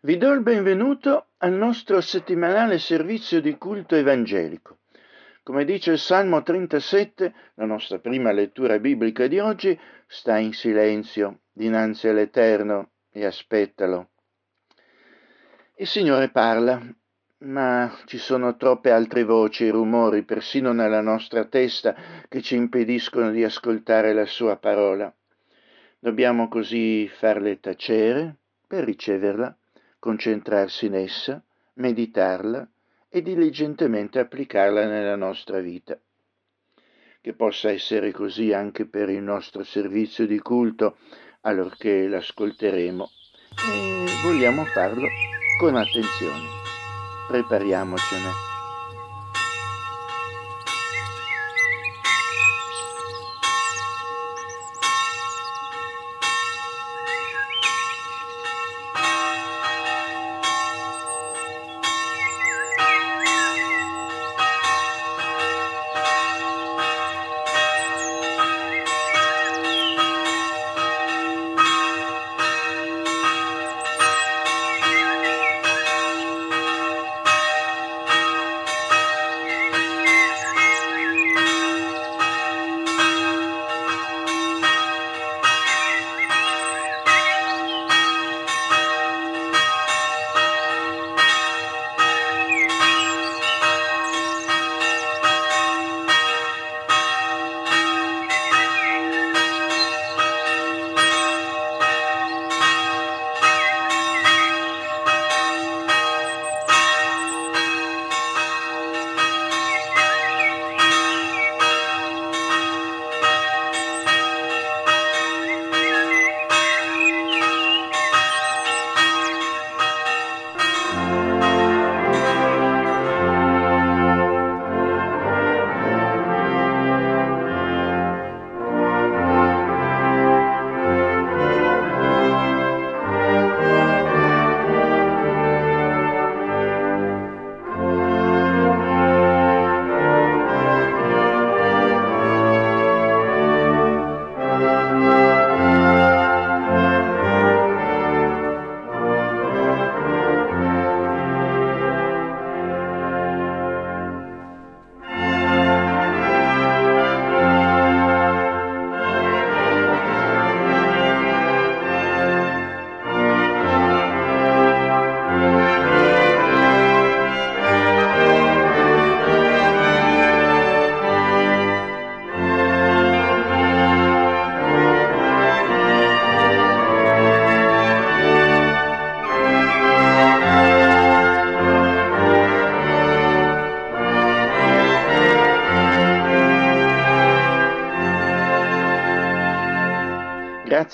Vi do il benvenuto al nostro settimanale servizio di culto evangelico. Come dice il Salmo 37, la nostra prima lettura biblica di oggi, sta in silenzio dinanzi all'Eterno e aspettalo. Il Signore parla, ma ci sono troppe altre voci e rumori, persino nella nostra testa, che ci impediscono di ascoltare la sua parola. Dobbiamo così farle tacere per riceverla concentrarsi in essa, meditarla e diligentemente applicarla nella nostra vita. Che possa essere così anche per il nostro servizio di culto, allorché l'ascolteremo e vogliamo farlo con attenzione. Prepariamocene.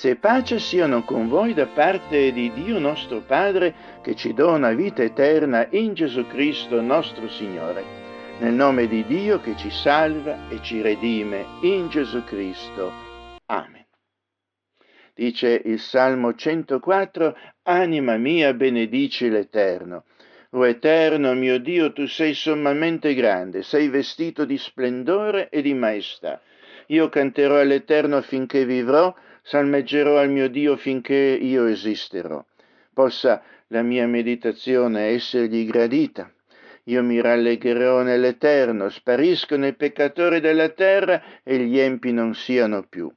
Grazia e pace siano con voi da parte di Dio nostro Padre che ci dona vita eterna in Gesù Cristo nostro Signore. Nel nome di Dio che ci salva e ci redime in Gesù Cristo. Amen. Dice il Salmo 104, Anima mia benedici l'Eterno. O Eterno mio Dio, tu sei sommamente grande, sei vestito di splendore e di maestà. Io canterò all'Eterno finché vivrò, salmeggerò al mio Dio finché io esisterò. Possa la mia meditazione essergli gradita. Io mi rallegrerò nell'Eterno, spariscono i peccatori della terra e gli empi non siano più.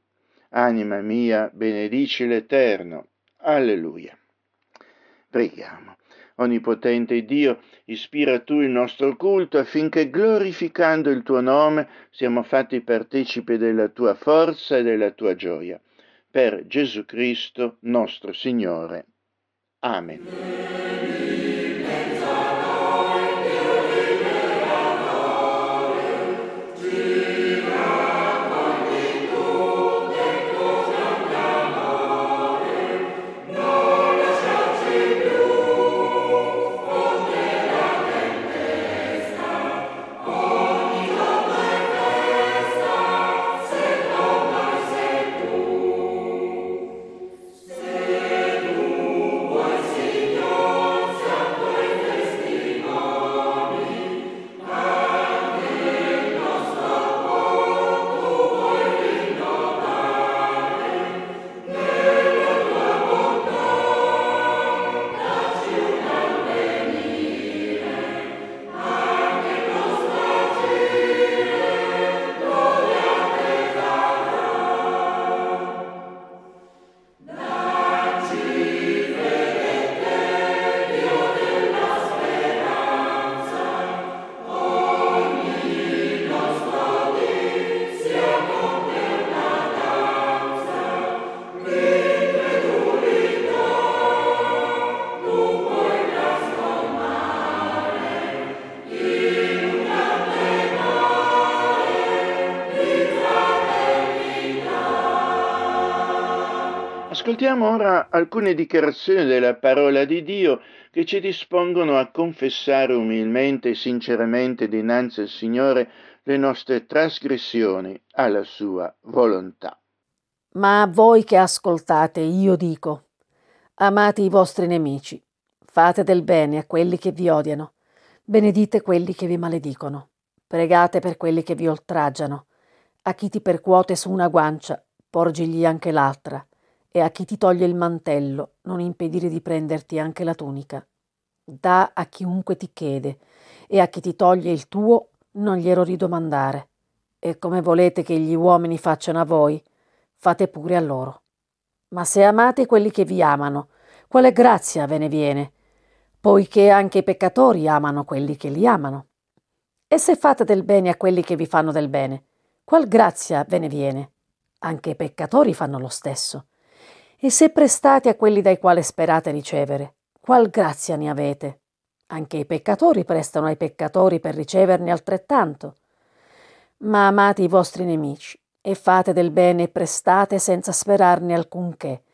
Anima mia, benedici l'Eterno. Alleluia. Preghiamo. Onnipotente Dio, ispira tu il nostro culto affinché glorificando il tuo nome siamo fatti partecipi della tua forza e della tua gioia per Gesù Cristo nostro Signore. Amen. Ascoltiamo ora alcune dichiarazioni della parola di Dio che ci dispongono a confessare umilmente e sinceramente dinanzi al Signore le nostre trasgressioni alla sua volontà. Ma a voi che ascoltate, io dico, amate i vostri nemici, fate del bene a quelli che vi odiano, benedite quelli che vi maledicono, pregate per quelli che vi oltraggiano, a chi ti percuote su una guancia, porgigli anche l'altra, e a chi ti toglie il mantello, non impedire di prenderti anche la tunica. Da a chiunque ti chiede, e a chi ti toglie il tuo, non glielo ridomandare. E come volete che gli uomini facciano a voi, fate pure a loro. Ma se amate quelli che vi amano, quale grazia ve ne viene? Poiché anche i peccatori amano quelli che li amano. E se fate del bene a quelli che vi fanno del bene, qual grazia ve ne viene? Anche i peccatori fanno lo stesso. E se prestate a quelli dai quali sperate ricevere, qual grazia ne avete? Anche i peccatori prestano ai peccatori per riceverne altrettanto. Ma amate i vostri nemici e fate del bene e prestate senza sperarne alcunché,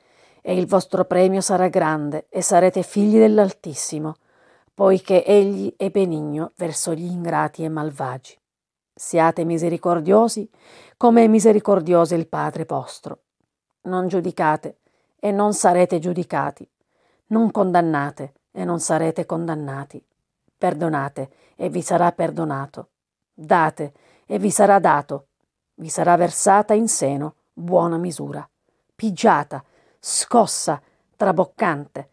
e il vostro premio sarà grande e sarete figli dell'Altissimo, poiché egli è benigno verso gli ingrati e malvagi. Siate misericordiosi come è misericordioso il Padre vostro. Non giudicate e non sarete giudicati. Non condannate e non sarete condannati. Perdonate e vi sarà perdonato. Date e vi sarà dato. Vi sarà versata in seno buona misura, pigiata, scossa, traboccante,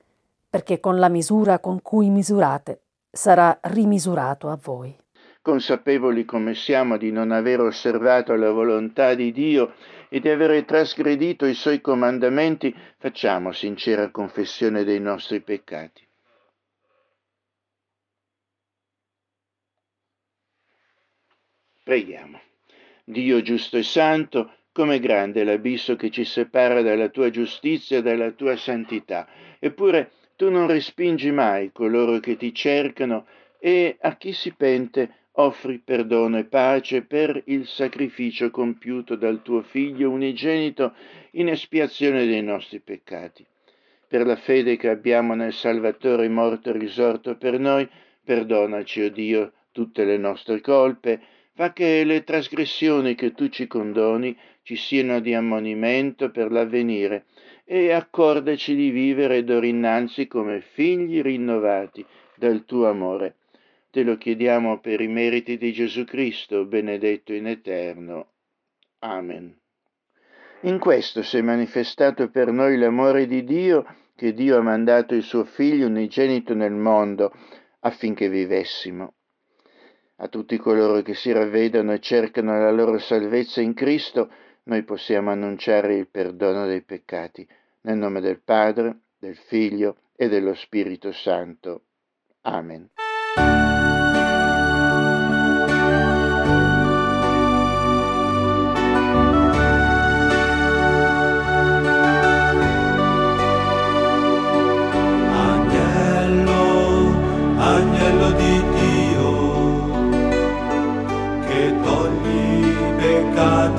perché con la misura con cui misurate sarà rimisurato a voi. Consapevoli come siamo di non aver osservato la volontà di Dio e di avere trasgredito i suoi comandamenti, facciamo sincera confessione dei nostri peccati. Preghiamo. Dio giusto e santo, com'è grande l'abisso che ci separa dalla tua giustizia e dalla tua santità. Eppure tu non respingi mai coloro che ti cercano e a chi si pente offri perdono e pace per il sacrificio compiuto dal tuo Figlio unigenito in espiazione dei nostri peccati. Per la fede che abbiamo nel Salvatore morto e risorto per noi, perdonaci, o oh Dio, tutte le nostre colpe, fa che le trasgressioni che tu ci condoni ci siano di ammonimento per l'avvenire e accordaci di vivere d'ora innanzi come figli rinnovati dal tuo amore. Te lo chiediamo per i meriti di Gesù Cristo, benedetto in eterno. Amen. In questo si è manifestato per noi l'amore di Dio, che Dio ha mandato il suo Figlio unigenito nel mondo affinché vivessimo a tutti coloro che si ravvedono e cercano la loro salvezza in Cristo, noi possiamo annunciare il perdono dei peccati. Nel nome del Padre, del Figlio e dello Spirito Santo. Amen.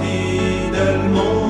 alltid el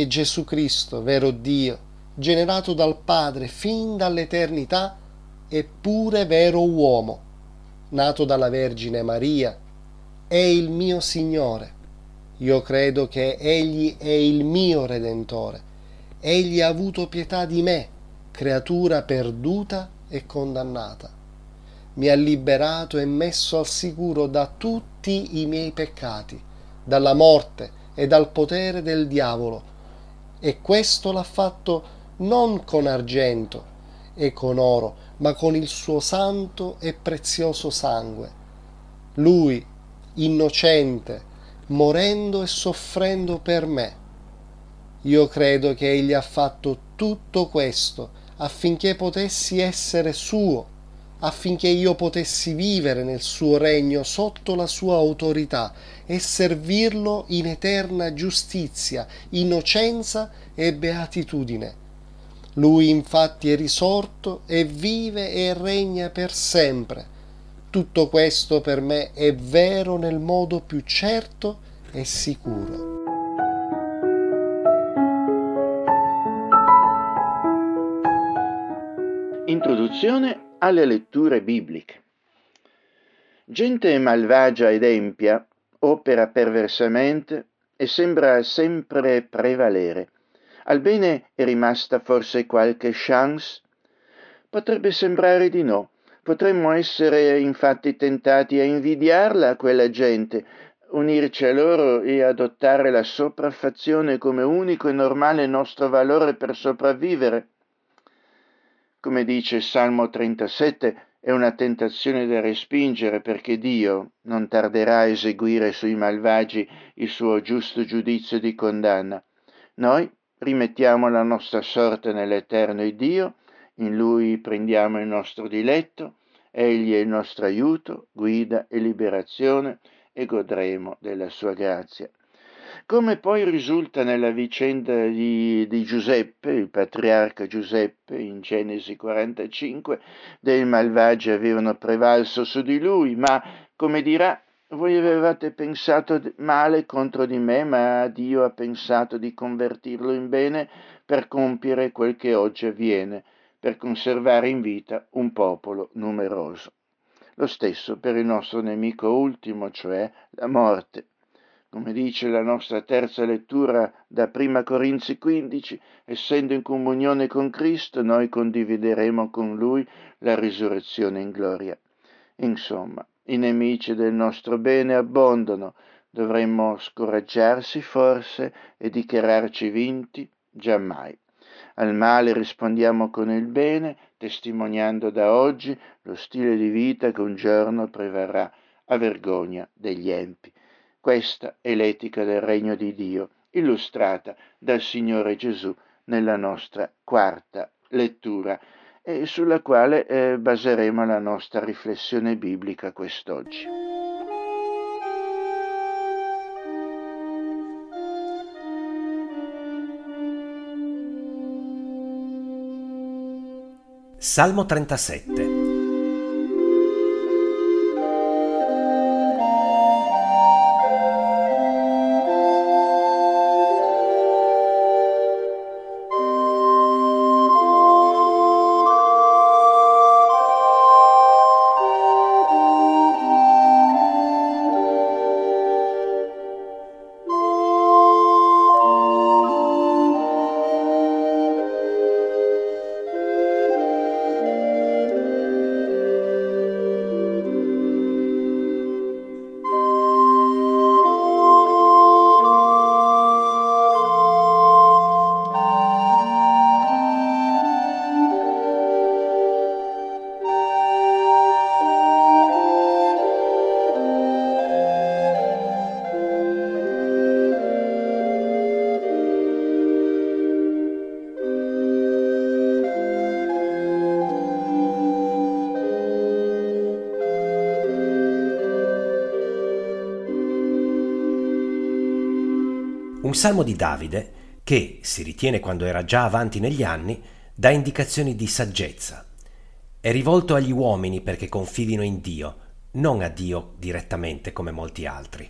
che Gesù Cristo, vero Dio, generato dal Padre fin dall'eternità, eppure vero uomo, nato dalla Vergine Maria, è il mio Signore. Io credo che Egli è il mio Redentore. Egli ha avuto pietà di me, creatura perduta e condannata. Mi ha liberato e messo al sicuro da tutti i miei peccati, dalla morte e dal potere del diavolo. E questo l'ha fatto non con argento e con oro, ma con il suo santo e prezioso sangue. Lui, innocente, morendo e soffrendo per me. Io credo che egli ha fatto tutto questo affinché potessi essere suo, affinché io potessi vivere nel suo regno sotto la sua autorità e servirlo in eterna giustizia, innocenza e beatitudine. Lui infatti è risorto e vive e regna per sempre. Tutto questo per me è vero nel modo più certo e sicuro. Introduzione alle letture bibliche. Gente malvagia ed empia opera perversamente e sembra sempre prevalere. Al bene è rimasta forse qualche chance? Potrebbe sembrare di no. Potremmo essere infatti tentati a invidiarla quella gente, unirci a loro e adottare la sopraffazione come unico e normale nostro valore per sopravvivere. Come dice il Salmo 37, è una tentazione da respingere perché Dio non tarderà a eseguire sui malvagi il suo giusto giudizio di condanna. Noi rimettiamo la nostra sorte nell'eterno Dio, in Lui prendiamo il nostro diletto, Egli è il nostro aiuto, guida e liberazione e godremo della sua grazia. Come poi risulta nella vicenda di, di, Giuseppe, il patriarca Giuseppe, in Genesi 45, dei malvagi avevano prevalso su di lui, ma, come dirà, voi avevate pensato male contro di me, ma Dio ha pensato di convertirlo in bene per compiere quel che oggi avviene, per conservare in vita un popolo numeroso. Lo stesso per il nostro nemico ultimo, cioè la morte. Come dice la nostra terza lettura da Prima Corinzi 15, essendo in comunione con Cristo, noi condivideremo con Lui la risurrezione in gloria. Insomma, i nemici del nostro bene abbondano, dovremmo scoraggiarsi forse e dichiararci vinti? Giammai. Al male rispondiamo con il bene, testimoniando da oggi lo stile di vita che un giorno prevarrà a vergogna degli empi. Questa è l'etica del regno di Dio, illustrata dal Signore Gesù nella nostra quarta lettura e sulla quale eh, baseremo la nostra riflessione biblica quest'oggi. Salmo 37 Un salmo di Davide che, si ritiene quando era già avanti negli anni, dà indicazioni di saggezza. È rivolto agli uomini perché confidino in Dio, non a Dio direttamente come molti altri.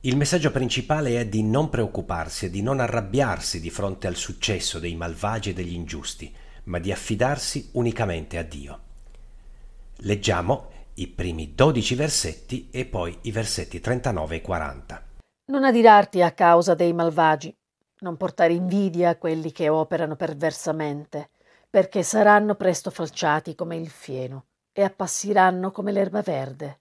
Il messaggio principale è di non preoccuparsi e di non arrabbiarsi di fronte al successo dei malvagi e degli ingiusti, ma di affidarsi unicamente a Dio. Leggiamo i primi 12 versetti e poi i versetti 39 e 40. Non adirarti a causa dei malvagi, non portare invidia a quelli che operano perversamente, perché saranno presto falciati come il fieno e appassiranno come l'erba verde.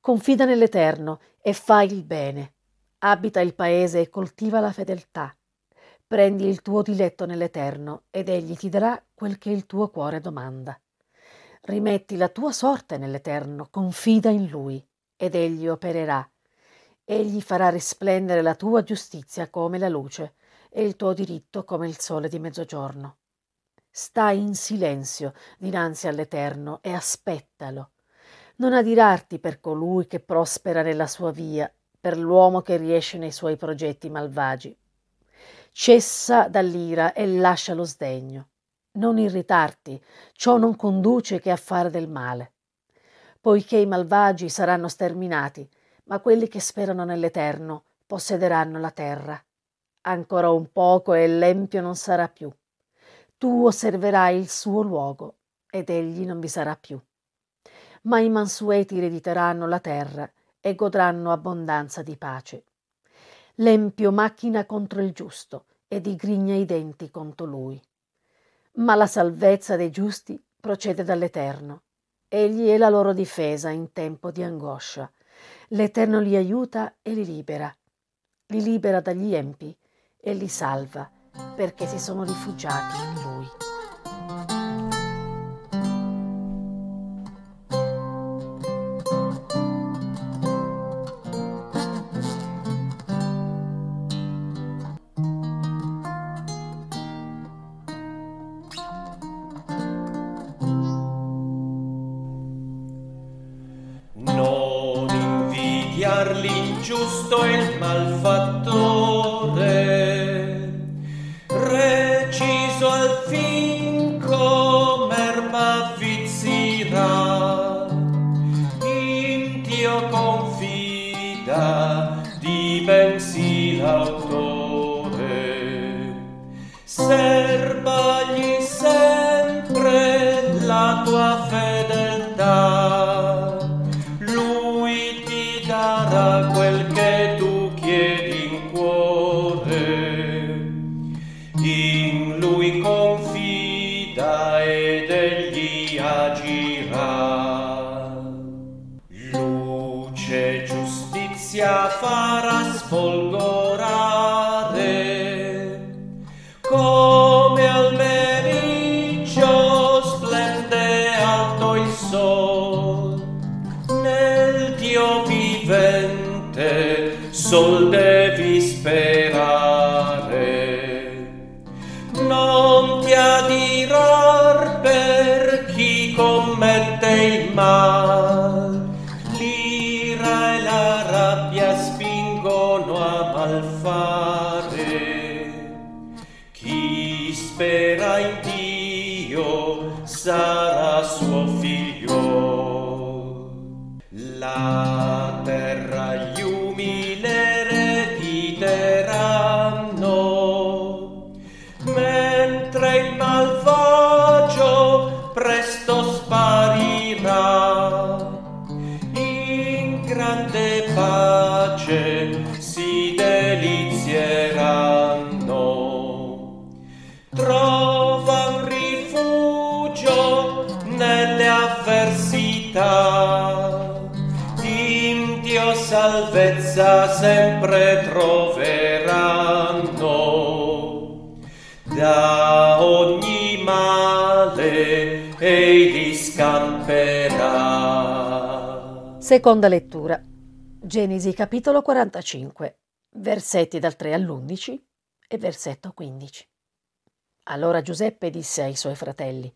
Confida nell'Eterno e fai il bene. Abita il paese e coltiva la fedeltà. Prendi il tuo diletto nell'Eterno ed egli ti darà quel che il tuo cuore domanda. Rimetti la tua sorte nell'Eterno, confida in Lui, ed Egli opererà. Egli farà risplendere la tua giustizia come la luce e il tuo diritto come il sole di mezzogiorno. Stai in silenzio dinanzi all'Eterno e aspettalo. Non adirarti per colui che prospera nella sua via, per l'uomo che riesce nei suoi progetti malvagi. Cessa dall'ira e lascia lo sdegno. Non irritarti, ciò non conduce che a fare del male. Poiché i malvagi saranno sterminati, ma quelli che sperano nell'Eterno possederanno la terra. Ancora un poco e l'empio non sarà più. Tu osserverai il suo luogo ed egli non vi sarà più. Ma i mansueti erediteranno la terra e godranno abbondanza di pace. L'empio macchina contro il giusto e digrigna i denti contro lui ma la salvezza dei giusti procede dall'Eterno. Egli è la loro difesa in tempo di angoscia. L'Eterno li aiuta e li libera. Li libera dagli empi e li salva perché si sono rifugiati Sol de Seconda lettura. Genesi capitolo 45, versetti dal 3 all'11 e versetto 15. Allora Giuseppe disse ai suoi fratelli,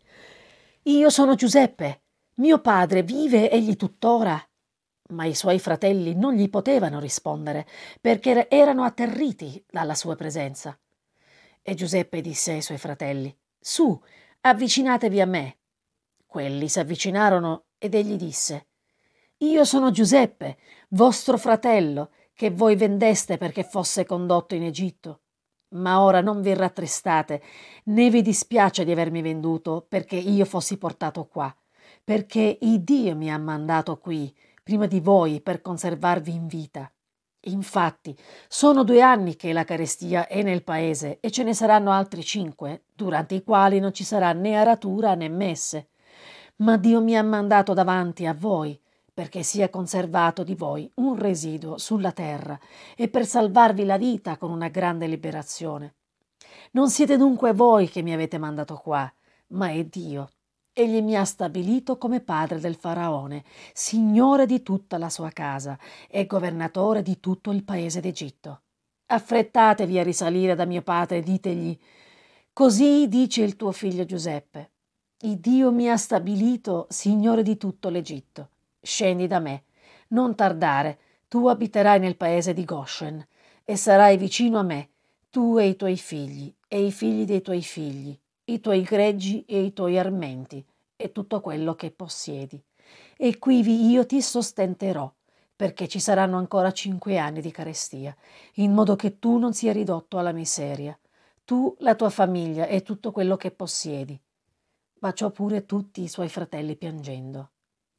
Io sono Giuseppe, mio padre vive egli tuttora ma i suoi fratelli non gli potevano rispondere perché erano atterriti dalla sua presenza. E Giuseppe disse ai suoi fratelli, Su, avvicinatevi a me. Quelli si avvicinarono ed egli disse, Io sono Giuseppe, vostro fratello, che voi vendeste perché fosse condotto in Egitto. Ma ora non vi rattristate, né vi dispiace di avermi venduto perché io fossi portato qua perché il Dio mi ha mandato qui, prima di voi, per conservarvi in vita. Infatti, sono due anni che la carestia è nel paese e ce ne saranno altri cinque, durante i quali non ci sarà né aratura né messe. Ma Dio mi ha mandato davanti a voi, perché sia conservato di voi un residuo sulla terra e per salvarvi la vita con una grande liberazione. Non siete dunque voi che mi avete mandato qua, ma è Dio. Egli mi ha stabilito come padre del faraone, signore di tutta la sua casa e governatore di tutto il paese d'Egitto. Affrettatevi a risalire da mio padre e ditegli Così dice il tuo figlio Giuseppe. Il Dio mi ha stabilito signore di tutto l'Egitto. Scendi da me, non tardare, tu abiterai nel paese di Goshen e sarai vicino a me, tu e i tuoi figli e i figli dei tuoi figli i tuoi greggi e i tuoi armenti e tutto quello che possiedi. E quivi io ti sostenterò, perché ci saranno ancora cinque anni di carestia, in modo che tu non sia ridotto alla miseria, tu, la tua famiglia e tutto quello che possiedi. Baciò pure tutti i suoi fratelli piangendo,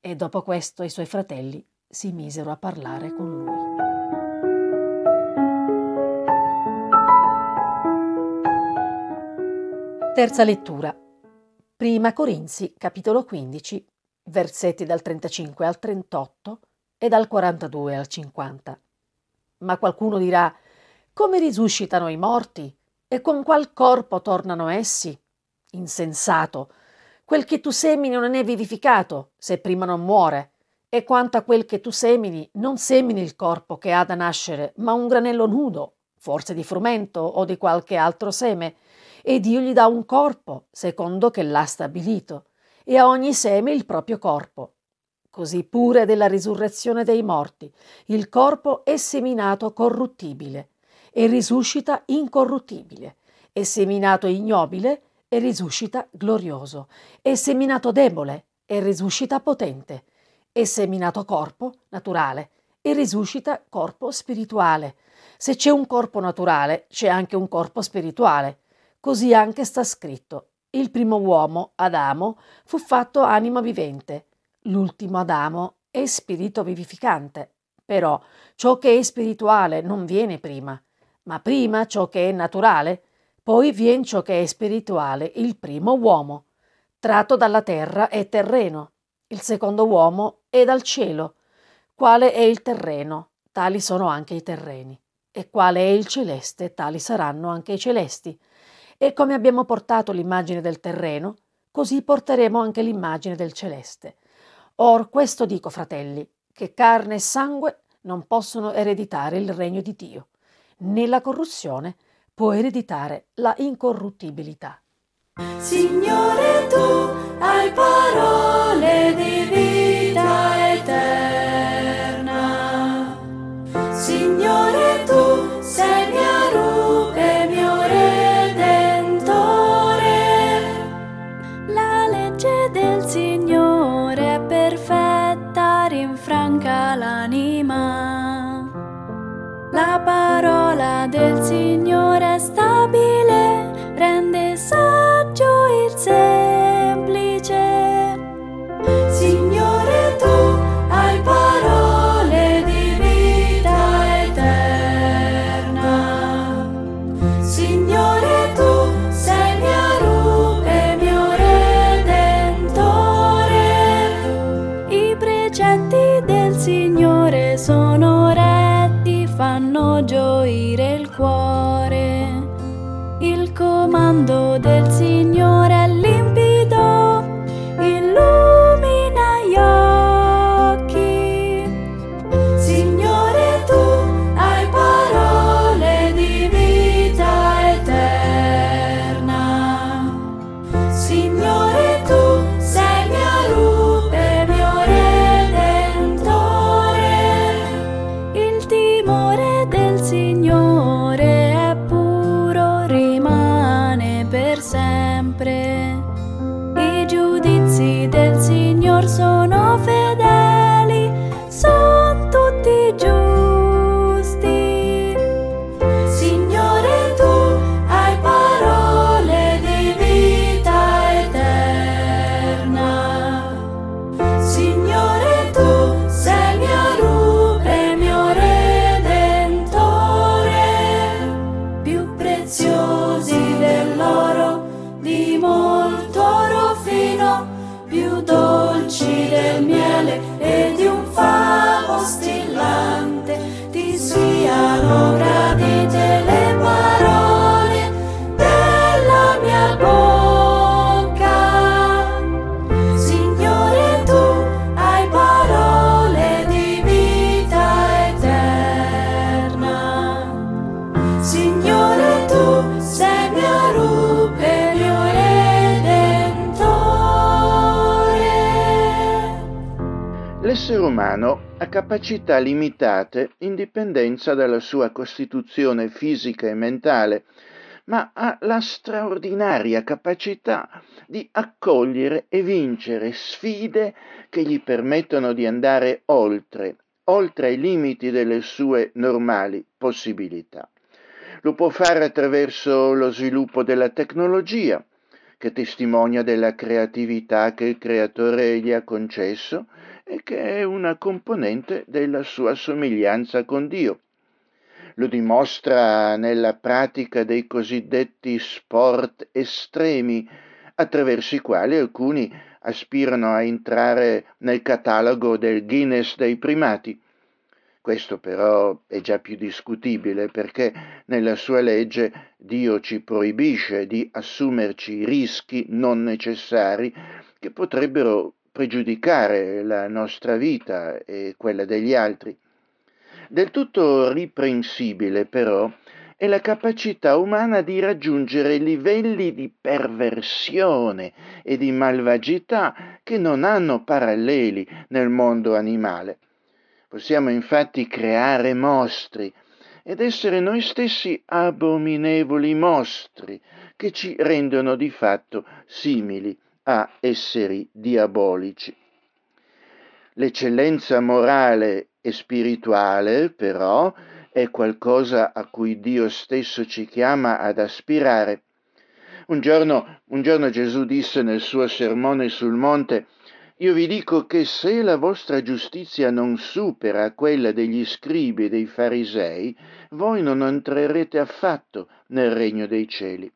e dopo questo i suoi fratelli si misero a parlare con lui. Terza lettura. Prima Corinzi, capitolo 15, versetti dal 35 al 38 e dal 42 al 50. Ma qualcuno dirà: Come risuscitano i morti? E con qual corpo tornano essi? Insensato! Quel che tu semini non è vivificato, se prima non muore. E quanto a quel che tu semini, non semini il corpo che ha da nascere, ma un granello nudo, forse di frumento o di qualche altro seme. E Dio gli dà un corpo, secondo che l'ha stabilito, e a ogni seme il proprio corpo. Così pure della risurrezione dei morti, il corpo è seminato corruttibile. E risuscita incorruttibile, è seminato ignobile e risuscita glorioso, è seminato debole e risuscita potente, è seminato corpo naturale e risuscita corpo spirituale. Se c'è un corpo naturale, c'è anche un corpo spirituale. Così anche sta scritto. Il primo uomo, Adamo, fu fatto anima vivente. L'ultimo Adamo è spirito vivificante. Però ciò che è spirituale non viene prima, ma prima ciò che è naturale, poi viene ciò che è spirituale, il primo uomo. Tratto dalla terra è terreno, il secondo uomo è dal cielo. Quale è il terreno? Tali sono anche i terreni. E quale è il celeste? Tali saranno anche i celesti. E come abbiamo portato l'immagine del terreno, così porteremo anche l'immagine del celeste. Or questo dico, fratelli, che carne e sangue non possono ereditare il regno di Dio, né la corruzione può ereditare la incorruttibilità. Signore, tu hai parole di La parola del Signore umano ha capacità limitate in dipendenza dalla sua costituzione fisica e mentale, ma ha la straordinaria capacità di accogliere e vincere sfide che gli permettono di andare oltre, oltre ai limiti delle sue normali possibilità. Lo può fare attraverso lo sviluppo della tecnologia, che testimonia della creatività che il creatore gli ha concesso e che è una componente della sua somiglianza con Dio. Lo dimostra nella pratica dei cosiddetti sport estremi, attraverso i quali alcuni aspirano a entrare nel catalogo del Guinness dei primati. Questo però è già più discutibile perché nella sua legge Dio ci proibisce di assumerci rischi non necessari che potrebbero pregiudicare la nostra vita e quella degli altri. Del tutto riprensibile però è la capacità umana di raggiungere livelli di perversione e di malvagità che non hanno paralleli nel mondo animale. Possiamo infatti creare mostri ed essere noi stessi abominevoli mostri che ci rendono di fatto simili a esseri diabolici. L'eccellenza morale e spirituale, però, è qualcosa a cui Dio stesso ci chiama ad aspirare. Un giorno, un giorno Gesù disse nel suo sermone sul monte, io vi dico che se la vostra giustizia non supera quella degli scribi e dei farisei, voi non entrerete affatto nel regno dei cieli.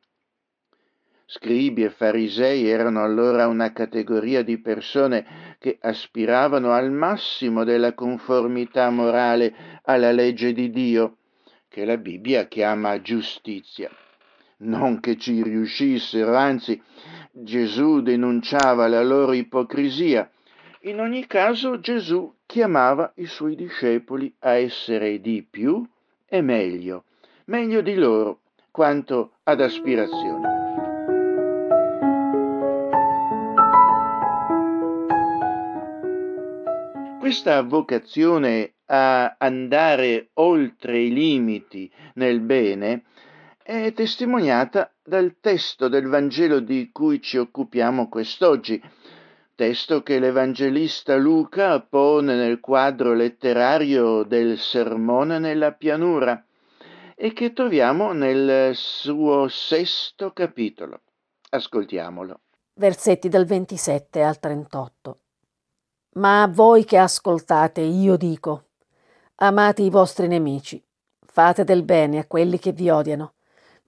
Scribi e farisei erano allora una categoria di persone che aspiravano al massimo della conformità morale alla legge di Dio, che la Bibbia chiama giustizia non che ci riuscissero, anzi Gesù denunciava la loro ipocrisia. In ogni caso Gesù chiamava i suoi discepoli a essere di più e meglio, meglio di loro quanto ad aspirazione. Questa vocazione a andare oltre i limiti nel bene è testimoniata dal testo del Vangelo di cui ci occupiamo quest'oggi, testo che l'Evangelista Luca pone nel quadro letterario del Sermone nella pianura e che troviamo nel suo sesto capitolo. Ascoltiamolo. Versetti dal 27 al 38. Ma a voi che ascoltate, io dico, amate i vostri nemici, fate del bene a quelli che vi odiano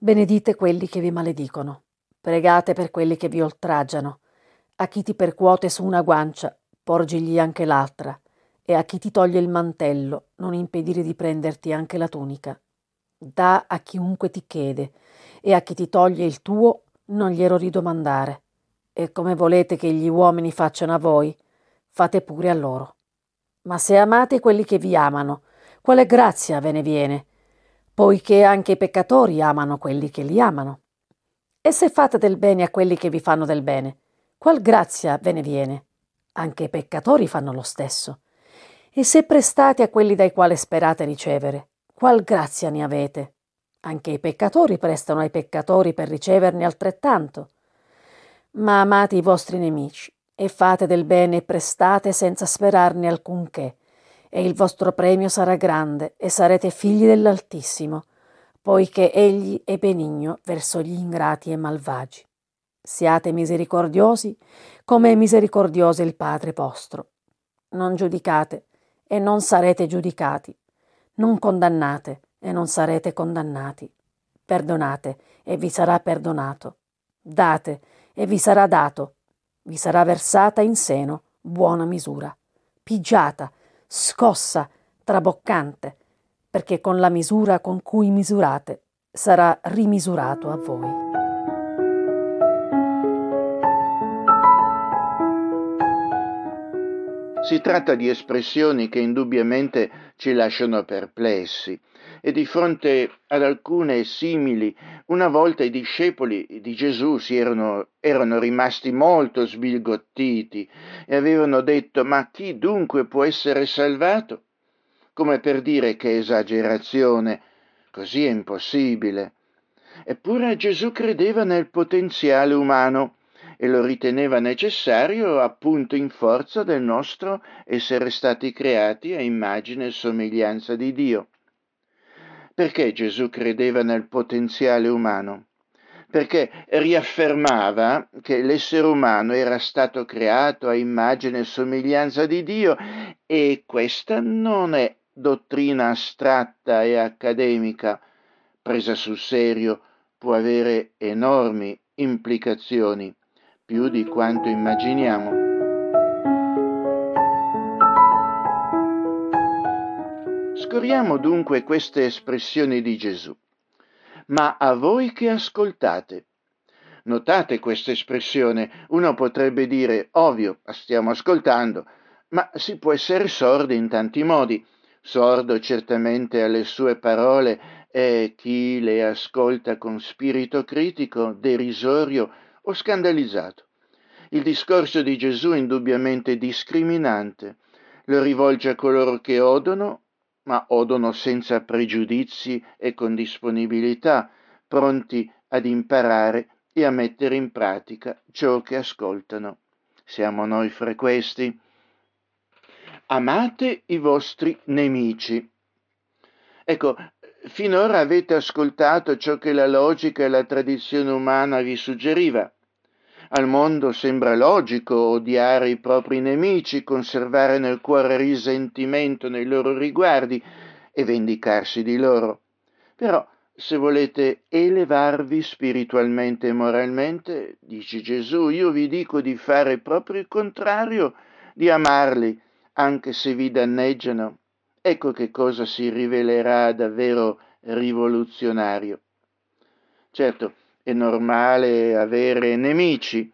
Benedite quelli che vi maledicono, pregate per quelli che vi oltraggiano. A chi ti percuote su una guancia, porgigli anche l'altra, e a chi ti toglie il mantello, non impedire di prenderti anche la tunica. Da a chiunque ti chiede, e a chi ti toglie il tuo, non glielo ridomandare. E come volete che gli uomini facciano a voi, fate pure a loro. Ma se amate quelli che vi amano, quale grazia ve ne viene? poiché anche i peccatori amano quelli che li amano. E se fate del bene a quelli che vi fanno del bene, qual grazia ve ne viene? Anche i peccatori fanno lo stesso. E se prestate a quelli dai quali sperate ricevere, qual grazia ne avete? Anche i peccatori prestano ai peccatori per riceverne altrettanto. Ma amate i vostri nemici e fate del bene e prestate senza sperarne alcunché e il vostro premio sarà grande e sarete figli dell'Altissimo, poiché egli è benigno verso gli ingrati e malvagi. Siate misericordiosi come è misericordioso il Padre vostro. Non giudicate e non sarete giudicati. Non condannate e non sarete condannati. Perdonate e vi sarà perdonato. Date e vi sarà dato. Vi sarà versata in seno buona misura, pigiata scossa, traboccante, perché con la misura con cui misurate sarà rimisurato a voi. Si tratta di espressioni che indubbiamente ci lasciano perplessi e di fronte ad alcune simili, una volta i discepoli di Gesù si erano, erano rimasti molto sbigottiti e avevano detto ma chi dunque può essere salvato? Come per dire che esagerazione, così è impossibile. Eppure Gesù credeva nel potenziale umano e lo riteneva necessario appunto in forza del nostro essere stati creati a immagine e somiglianza di Dio. Perché Gesù credeva nel potenziale umano? Perché riaffermava che l'essere umano era stato creato a immagine e somiglianza di Dio e questa non è dottrina astratta e accademica, presa sul serio, può avere enormi implicazioni più di quanto immaginiamo. Scorriamo dunque queste espressioni di Gesù. Ma a voi che ascoltate, notate questa espressione, uno potrebbe dire, ovvio, stiamo ascoltando, ma si può essere sordi in tanti modi. Sordo certamente alle sue parole è chi le ascolta con spirito critico, derisorio o scandalizzato. Il discorso di Gesù è indubbiamente discriminante, lo rivolge a coloro che odono, ma odono senza pregiudizi e con disponibilità, pronti ad imparare e a mettere in pratica ciò che ascoltano. Siamo noi fra questi. Amate i vostri nemici. Ecco, finora avete ascoltato ciò che la logica e la tradizione umana vi suggeriva. Al mondo sembra logico odiare i propri nemici, conservare nel cuore risentimento nei loro riguardi e vendicarsi di loro. Però se volete elevarvi spiritualmente e moralmente, dice Gesù, io vi dico di fare proprio il contrario, di amarli, anche se vi danneggiano. Ecco che cosa si rivelerà davvero rivoluzionario. Certo, è normale avere nemici.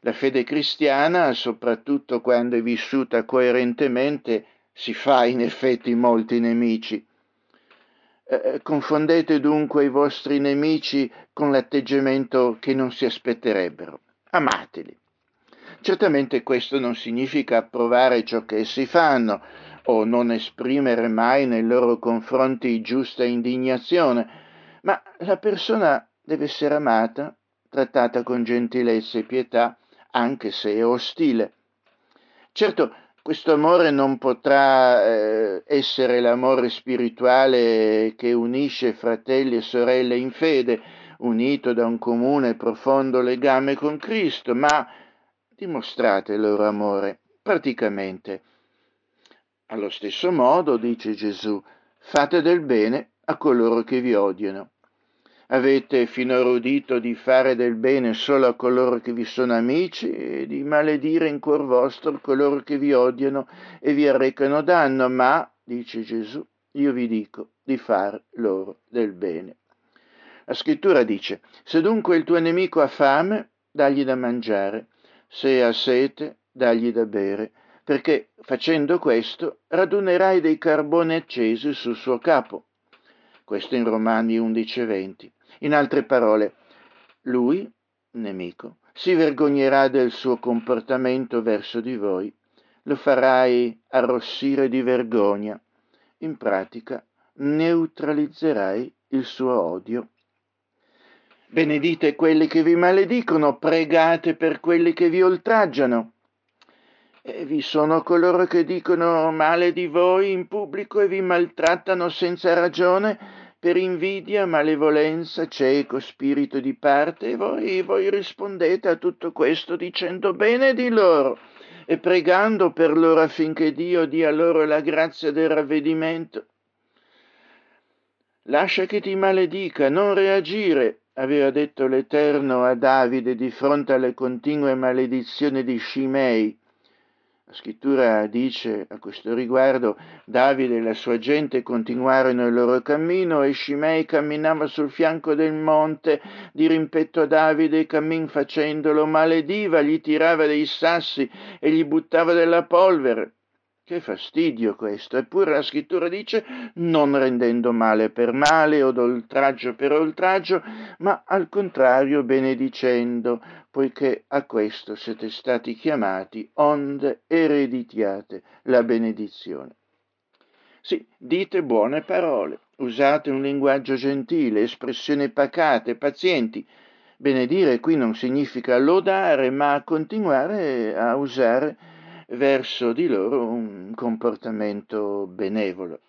La fede cristiana, soprattutto quando è vissuta coerentemente, si fa in effetti molti nemici. Eh, eh, confondete dunque i vostri nemici con l'atteggiamento che non si aspetterebbero. Amateli. Certamente questo non significa approvare ciò che essi fanno o non esprimere mai nei loro confronti giusta indignazione, ma la persona deve essere amata, trattata con gentilezza e pietà, anche se è ostile. Certo, questo amore non potrà eh, essere l'amore spirituale che unisce fratelli e sorelle in fede, unito da un comune e profondo legame con Cristo, ma dimostrate il loro amore praticamente. Allo stesso modo, dice Gesù, fate del bene a coloro che vi odiano. Avete finora udito di fare del bene solo a coloro che vi sono amici e di maledire in cuor vostro coloro che vi odiano e vi arrecano danno, ma, dice Gesù, io vi dico di far loro del bene. La scrittura dice, se dunque il tuo nemico ha fame, dagli da mangiare, se ha sete, dagli da bere, perché facendo questo radunerai dei carboni accesi sul suo capo. Questo in Romani 11:20. In altre parole, lui, nemico, si vergognerà del suo comportamento verso di voi, lo farai arrossire di vergogna. In pratica, neutralizzerai il suo odio. Benedite quelli che vi maledicono, pregate per quelli che vi oltraggiano. E vi sono coloro che dicono male di voi in pubblico e vi maltrattano senza ragione per invidia, malevolenza, cieco spirito di parte, e voi, voi rispondete a tutto questo dicendo bene di loro e pregando per loro affinché Dio dia loro la grazia del ravvedimento. Lascia che ti maledica, non reagire, aveva detto l'Eterno a Davide di fronte alle continue maledizioni di Shimei. La scrittura dice a questo riguardo, Davide e la sua gente continuarono il loro cammino e Scimei camminava sul fianco del monte di rimpetto a Davide cammin facendolo malediva, gli tirava dei sassi e gli buttava della polvere. Che fastidio questo, eppure la scrittura dice non rendendo male per male o d'oltraggio per oltraggio, ma al contrario benedicendo, poiché a questo siete stati chiamati, onde ereditiate la benedizione. Sì, dite buone parole, usate un linguaggio gentile, espressioni pacate, pazienti. Benedire qui non significa lodare, ma continuare a usare verso di loro un comportamento benevolo.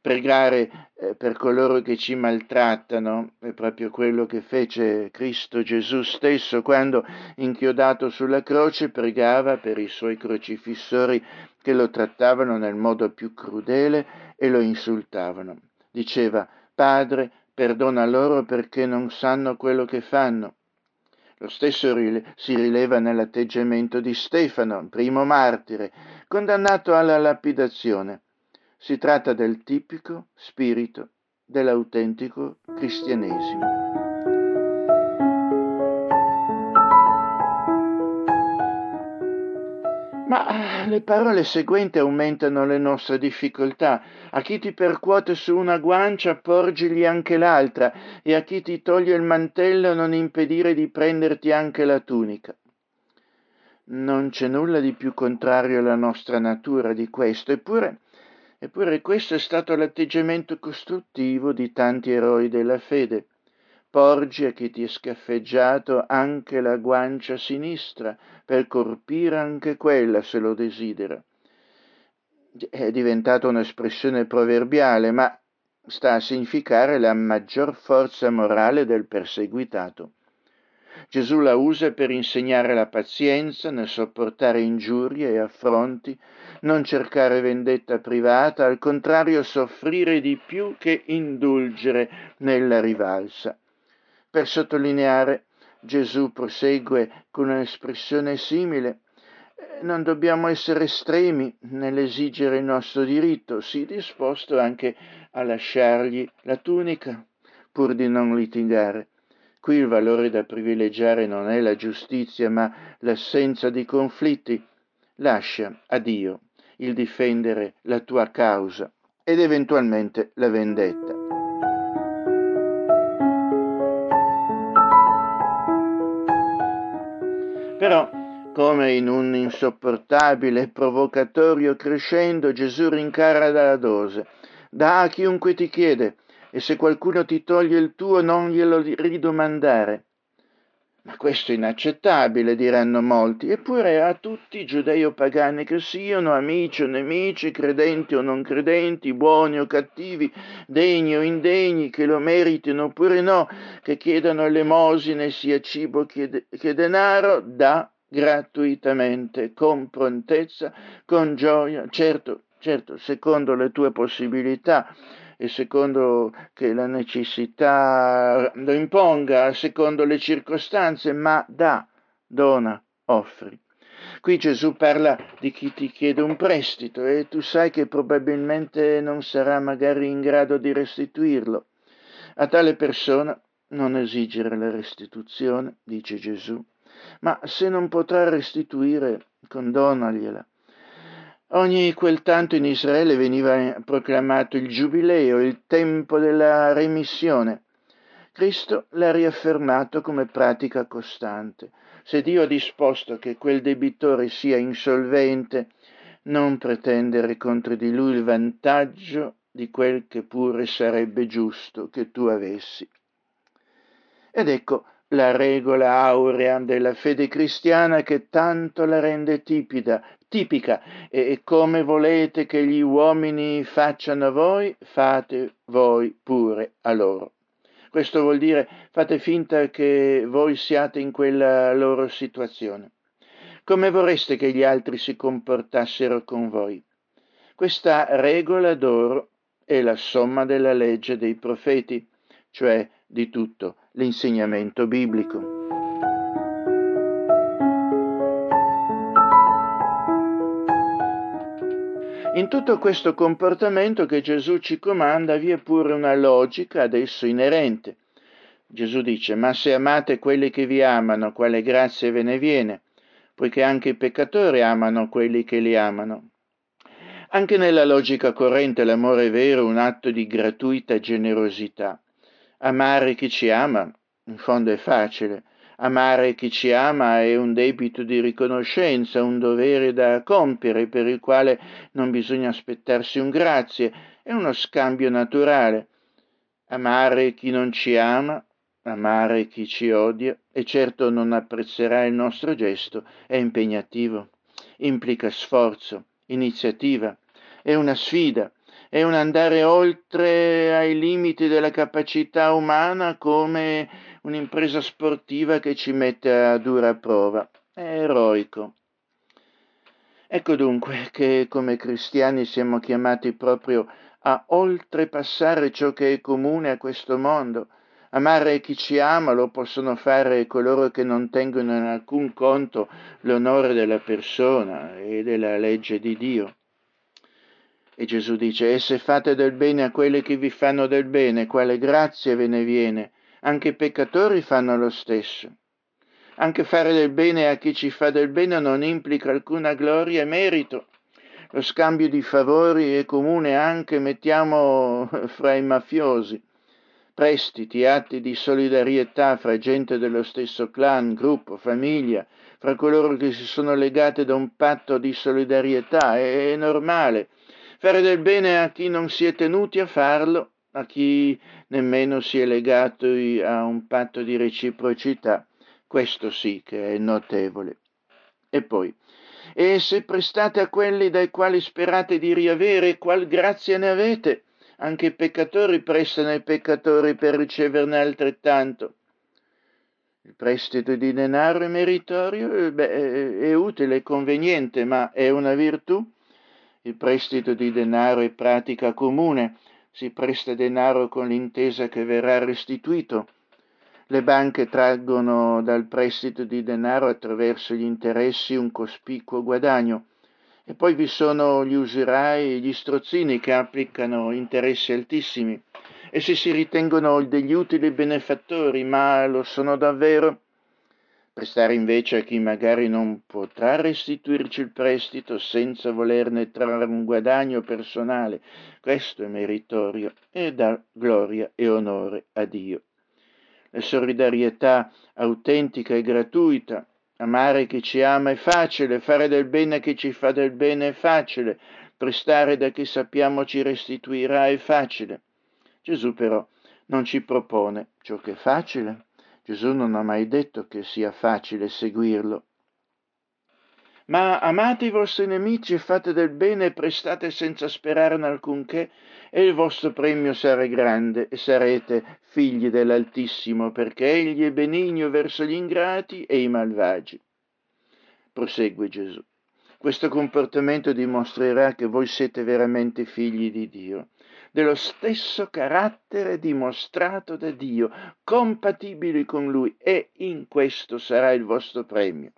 Pregare eh, per coloro che ci maltrattano è proprio quello che fece Cristo Gesù stesso quando, inchiodato sulla croce, pregava per i suoi crocifissori che lo trattavano nel modo più crudele e lo insultavano. Diceva, Padre, perdona loro perché non sanno quello che fanno. Lo stesso si rileva nell'atteggiamento di Stefano, primo martire, condannato alla lapidazione. Si tratta del tipico spirito dell'autentico cristianesimo. Ma le parole seguenti aumentano le nostre difficoltà. A chi ti percuote su una guancia, porgigli anche l'altra, e a chi ti toglie il mantello, non impedire di prenderti anche la tunica. Non c'è nulla di più contrario alla nostra natura di questo, eppure, eppure questo è stato l'atteggiamento costruttivo di tanti eroi della fede porgi a chi ti è scaffeggiato anche la guancia sinistra, per colpire anche quella se lo desidera. È diventata un'espressione proverbiale, ma sta a significare la maggior forza morale del perseguitato. Gesù la usa per insegnare la pazienza nel sopportare ingiurie e affronti, non cercare vendetta privata, al contrario soffrire di più che indulgere nella rivalsa. Per sottolineare, Gesù prosegue con un'espressione simile. Eh, non dobbiamo essere estremi nell'esigere il nostro diritto, sii disposto anche a lasciargli la tunica, pur di non litigare. Qui il valore da privilegiare non è la giustizia, ma l'assenza di conflitti. Lascia a Dio il difendere la tua causa ed eventualmente la vendetta. Però, come in un insopportabile provocatorio crescendo, Gesù rincara dalla dose. Da a chiunque ti chiede, e se qualcuno ti toglie il tuo non glielo ridomandare. Ma questo è inaccettabile, diranno molti, eppure a tutti, giudei o pagani che siano, amici o nemici, credenti o non credenti, buoni o cattivi, degni o indegni, che lo meritino oppure no, che chiedano elemosine sia cibo che, che denaro, dà gratuitamente, con prontezza, con gioia, certo, certo, secondo le tue possibilità e secondo che la necessità lo imponga, secondo le circostanze, ma dà, dona, offri. Qui Gesù parla di chi ti chiede un prestito e tu sai che probabilmente non sarà magari in grado di restituirlo. A tale persona non esigere la restituzione, dice Gesù, ma se non potrà restituire, condonagliela Ogni quel tanto in Israele veniva proclamato il giubileo, il tempo della remissione. Cristo l'ha riaffermato come pratica costante. Se Dio ha disposto che quel debitore sia insolvente, non pretendere contro di lui il vantaggio di quel che pure sarebbe giusto che tu avessi. Ed ecco la regola aurea della fede cristiana che tanto la rende tipida, tipica e come volete che gli uomini facciano a voi, fate voi pure a loro. Questo vuol dire fate finta che voi siate in quella loro situazione. Come vorreste che gli altri si comportassero con voi? Questa regola d'oro è la somma della legge dei profeti, cioè di tutto l'insegnamento biblico. In tutto questo comportamento che Gesù ci comanda vi è pure una logica ad esso inerente. Gesù dice, ma se amate quelli che vi amano, quale grazia ve ne viene? Poiché anche i peccatori amano quelli che li amano. Anche nella logica corrente l'amore vero è un atto di gratuita generosità. Amare chi ci ama, in fondo è facile. Amare chi ci ama è un debito di riconoscenza, un dovere da compiere per il quale non bisogna aspettarsi un grazie, è uno scambio naturale. Amare chi non ci ama, amare chi ci odia e certo non apprezzerà il nostro gesto è impegnativo, implica sforzo, iniziativa, è una sfida, è un andare oltre ai limiti della capacità umana come un'impresa sportiva che ci mette a dura prova. È eroico. Ecco dunque che come cristiani siamo chiamati proprio a oltrepassare ciò che è comune a questo mondo. Amare chi ci ama lo possono fare coloro che non tengono in alcun conto l'onore della persona e della legge di Dio. E Gesù dice, e se fate del bene a quelli che vi fanno del bene, quale grazia ve ne viene? Anche i peccatori fanno lo stesso. Anche fare del bene a chi ci fa del bene non implica alcuna gloria e merito. Lo scambio di favori è comune anche, mettiamo, fra i mafiosi. Prestiti, atti di solidarietà fra gente dello stesso clan, gruppo, famiglia, fra coloro che si sono legati da un patto di solidarietà, è, normale. Fare del bene a chi non si è tenuti a farlo, a chi nemmeno si è legato a un patto di reciprocità, questo sì che è notevole. E poi, e se prestate a quelli dai quali sperate di riavere, qual grazia ne avete? Anche i peccatori prestano ai peccatori per riceverne altrettanto. Il prestito di denaro è meritorio? Beh, è utile, è conveniente, ma è una virtù? Il prestito di denaro è pratica comune, si presta denaro con l'intesa che verrà restituito. Le banche traggono dal prestito di denaro attraverso gli interessi un cospicuo guadagno. E poi vi sono gli usurai e gli strozzini che applicano interessi altissimi. Essi si ritengono degli utili benefattori, ma lo sono davvero? Prestare invece a chi magari non potrà restituirci il prestito senza volerne trarre un guadagno personale, questo è meritorio e dà gloria e onore a Dio. La solidarietà autentica e gratuita, amare chi ci ama è facile, fare del bene a chi ci fa del bene è facile, prestare da chi sappiamo ci restituirà è facile. Gesù però non ci propone ciò che è facile Gesù non ha mai detto che sia facile seguirlo. Ma amate i vostri nemici e fate del bene e prestate senza sperare in alcunché, e il vostro premio sarà grande e sarete figli dell'Altissimo, perché egli è benigno verso gli ingrati e i malvagi. Prosegue Gesù. Questo comportamento dimostrerà che voi siete veramente figli di Dio dello stesso carattere dimostrato da Dio, compatibili con Lui e in questo sarà il vostro premio.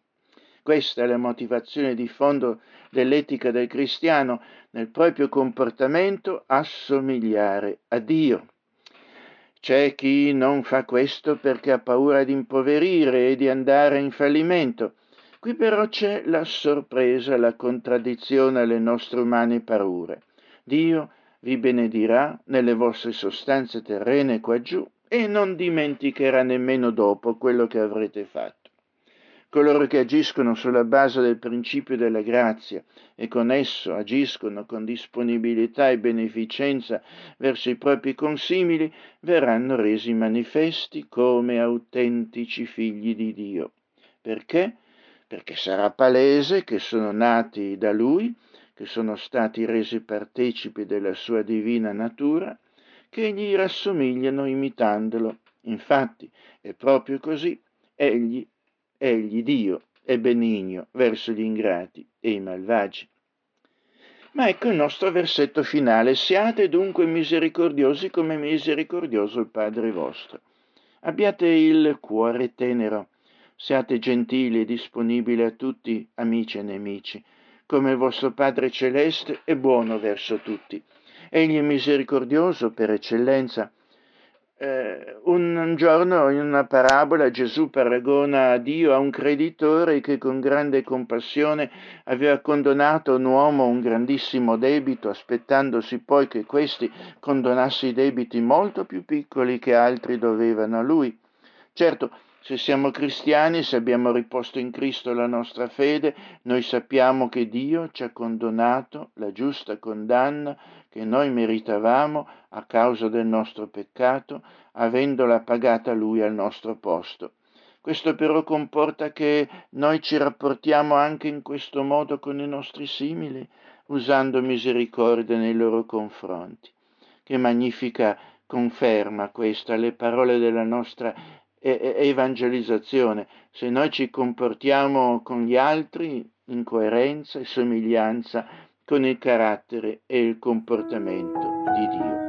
Questa è la motivazione di fondo dell'etica del cristiano, nel proprio comportamento assomigliare a Dio. C'è chi non fa questo perché ha paura di impoverire e di andare in fallimento. Qui però c'è la sorpresa, la contraddizione alle nostre umane paure. Dio vi benedirà nelle vostre sostanze terrene qua giù e non dimenticherà nemmeno dopo quello che avrete fatto. Coloro che agiscono sulla base del principio della grazia e con esso agiscono con disponibilità e beneficenza verso i propri consimili verranno resi manifesti come autentici figli di Dio. Perché? Perché sarà palese che sono nati da Lui che sono stati resi partecipi della sua divina natura, che gli rassomigliano imitandolo. Infatti è proprio così, egli, egli Dio, è benigno verso gli ingrati e i malvagi. Ma ecco il nostro versetto finale, siate dunque misericordiosi come misericordioso il Padre vostro. Abbiate il cuore tenero, siate gentili e disponibili a tutti, amici e nemici, come il vostro Padre Celeste è buono verso tutti. Egli è misericordioso per eccellenza. Eh, un giorno in una parabola Gesù paragona Dio a un creditore che con grande compassione aveva condonato a un uomo un grandissimo debito, aspettandosi poi che questi condonasse i debiti molto più piccoli che altri dovevano a lui. Certo, se siamo cristiani, se abbiamo riposto in Cristo la nostra fede, noi sappiamo che Dio ci ha condonato la giusta condanna che noi meritavamo a causa del nostro peccato, avendola pagata Lui al nostro posto. Questo però comporta che noi ci rapportiamo anche in questo modo con i nostri simili, usando misericordia nei loro confronti. Che magnifica conferma questa le parole della nostra evangelizzazione, se noi ci comportiamo con gli altri in coerenza e somiglianza con il carattere e il comportamento di Dio.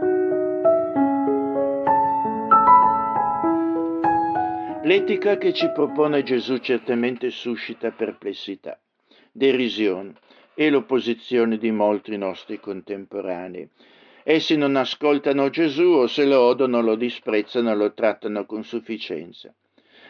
L'etica che ci propone Gesù certamente suscita perplessità, derisione e l'opposizione di molti nostri contemporanei Essi non ascoltano Gesù o se lo odono lo disprezzano, lo trattano con sufficienza.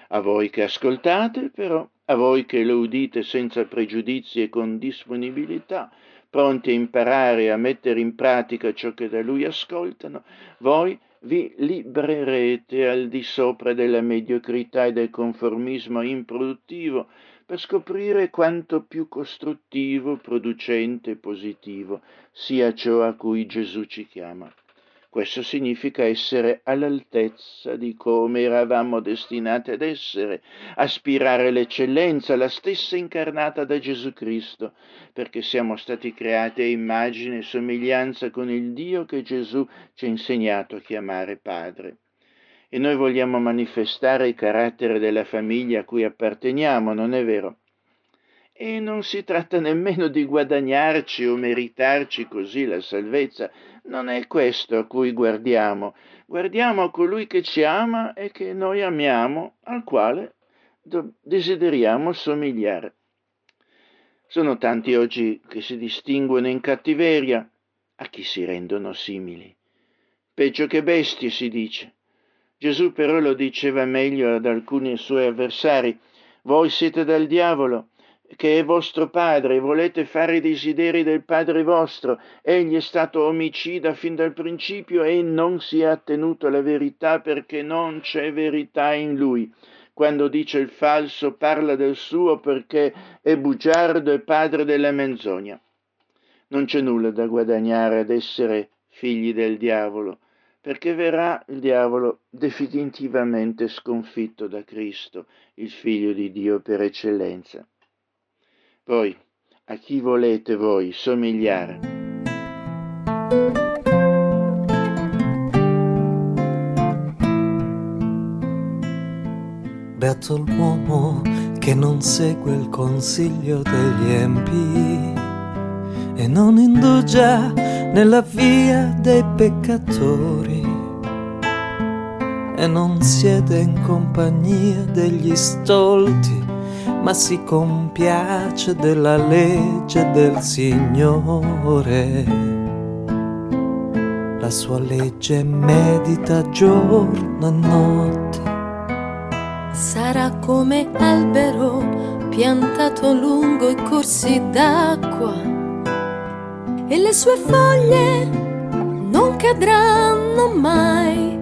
A voi che ascoltate, però, a voi che lo udite senza pregiudizi e con disponibilità, pronti a imparare e a mettere in pratica ciò che da lui ascoltano, voi vi librerete al di sopra della mediocrità e del conformismo improduttivo per scoprire quanto più costruttivo, producente e positivo sia ciò a cui Gesù ci chiama. Questo significa essere all'altezza di come eravamo destinati ad essere, aspirare all'eccellenza, la stessa incarnata da Gesù Cristo, perché siamo stati creati a immagine e somiglianza con il Dio che Gesù ci ha insegnato a chiamare Padre e noi vogliamo manifestare il carattere della famiglia a cui apparteniamo, non è vero? E non si tratta nemmeno di guadagnarci o meritarci così la salvezza, non è questo a cui guardiamo, guardiamo a colui che ci ama e che noi amiamo, al quale desideriamo somigliare. Sono tanti oggi che si distinguono in cattiveria, a chi si rendono simili. Peggio che bestie si dice. Gesù però lo diceva meglio ad alcuni suoi avversari, voi siete del diavolo, che è vostro padre, volete fare i desideri del padre vostro. Egli è stato omicida fin dal principio e non si è attenuto alla verità perché non c'è verità in lui. Quando dice il falso parla del suo perché è bugiardo e padre della menzogna. Non c'è nulla da guadagnare ad essere figli del diavolo perché verrà il diavolo definitivamente sconfitto da Cristo, il figlio di Dio per eccellenza. Poi, a chi volete voi somigliare? Beato l'uomo che non segue il consiglio degli empi e non indugia nella via dei peccatori e non siede in compagnia degli stolti, ma si compiace della legge del Signore. La sua legge medita giorno e notte. Sarà come albero piantato lungo i corsi d'acqua e le sue foglie non cadranno mai.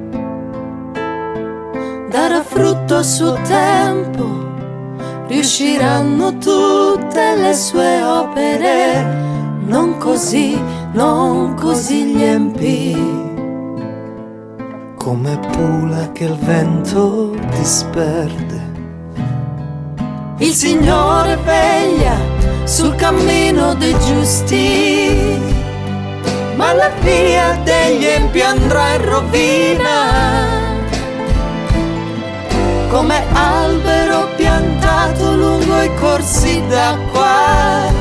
Darà frutto a suo tempo, riusciranno tutte le sue opere, non così, non così gli empi. Come pula che il vento disperde. Il Signore veglia sul cammino dei giusti, ma la via degli empi andrà in rovina. Come albero piantato lungo i corsi d'acqua,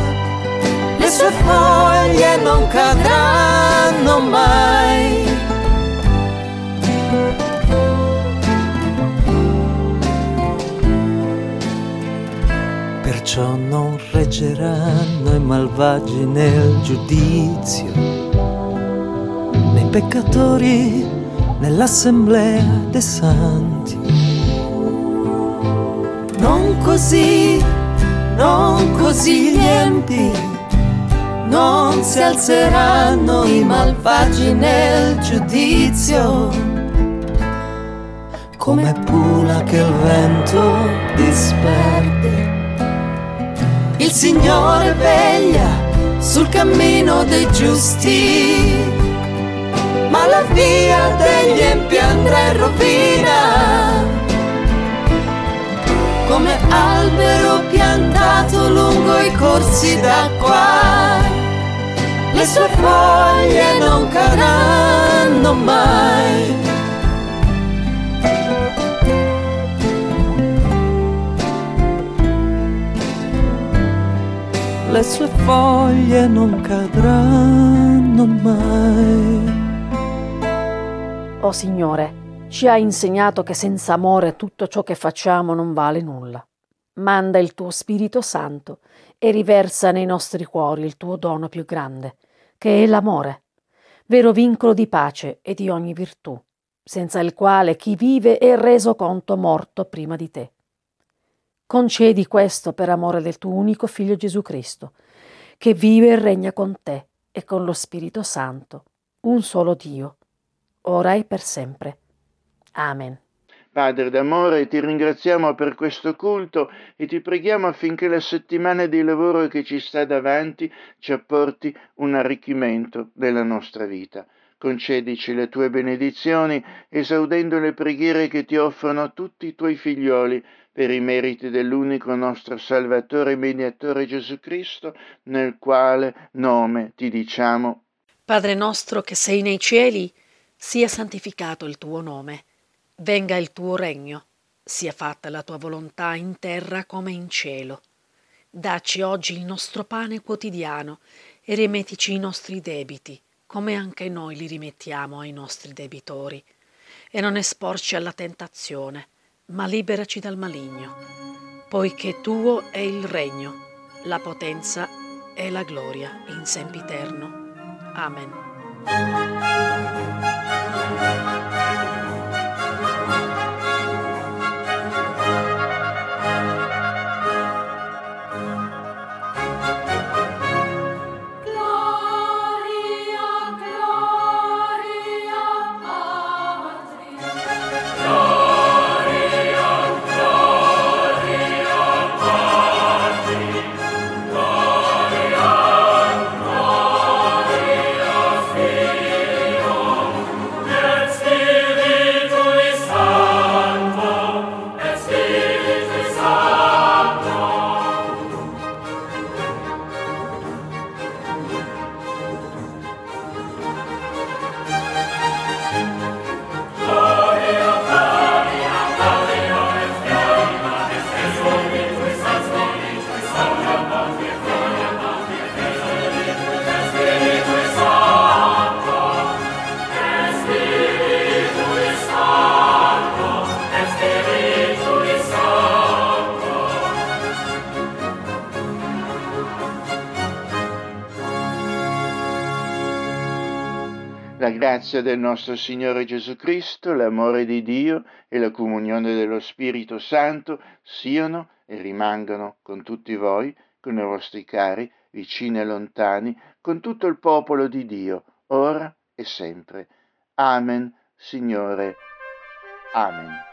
le sue foglie non cadranno mai. Perciò non reggeranno i malvagi nel giudizio, nei peccatori nell'assemblea dei santi. Non così, non così gli empi, non si alzeranno i malvagi nel giudizio. Come pula che il vento disperde. Il Signore veglia sul cammino dei giusti, ma la via degli empi andrà in rovina. Come albero piantato lungo i corsi d'acqua, le sue foglie non cadranno mai. Le sue foglie non cadranno mai. O Signore, ci hai insegnato che senza amore tutto ciò che facciamo non vale nulla. Manda il tuo Spirito Santo e riversa nei nostri cuori il tuo dono più grande, che è l'amore, vero vincolo di pace e di ogni virtù, senza il quale chi vive è reso conto morto prima di te. Concedi questo per amore del tuo unico Figlio Gesù Cristo, che vive e regna con te e con lo Spirito Santo, un solo Dio, ora e per sempre. Amen. Padre d'amore, ti ringraziamo per questo culto e ti preghiamo affinché la settimana di lavoro che ci sta davanti ci apporti un arricchimento della nostra vita. Concedici le tue benedizioni, esaudendo le preghiere che ti offrono tutti i tuoi figlioli per i meriti dell'unico nostro Salvatore e Mediatore Gesù Cristo, nel quale nome ti diciamo. Padre nostro che sei nei cieli, sia santificato il tuo nome, venga il tuo regno, sia fatta la tua volontà in terra come in cielo. Dacci oggi il nostro pane quotidiano e rimettici i nostri debiti, come anche noi li rimettiamo ai nostri debitori, e non esporci alla tentazione ma liberaci dal maligno, poiché tuo è il regno, la potenza e la gloria in sempiterno. Amen. Grazia del nostro Signore Gesù Cristo, l'amore di Dio e la comunione dello Spirito Santo siano e rimangano con tutti voi, con i vostri cari, vicini e lontani, con tutto il popolo di Dio, ora e sempre. Amen, Signore. Amen.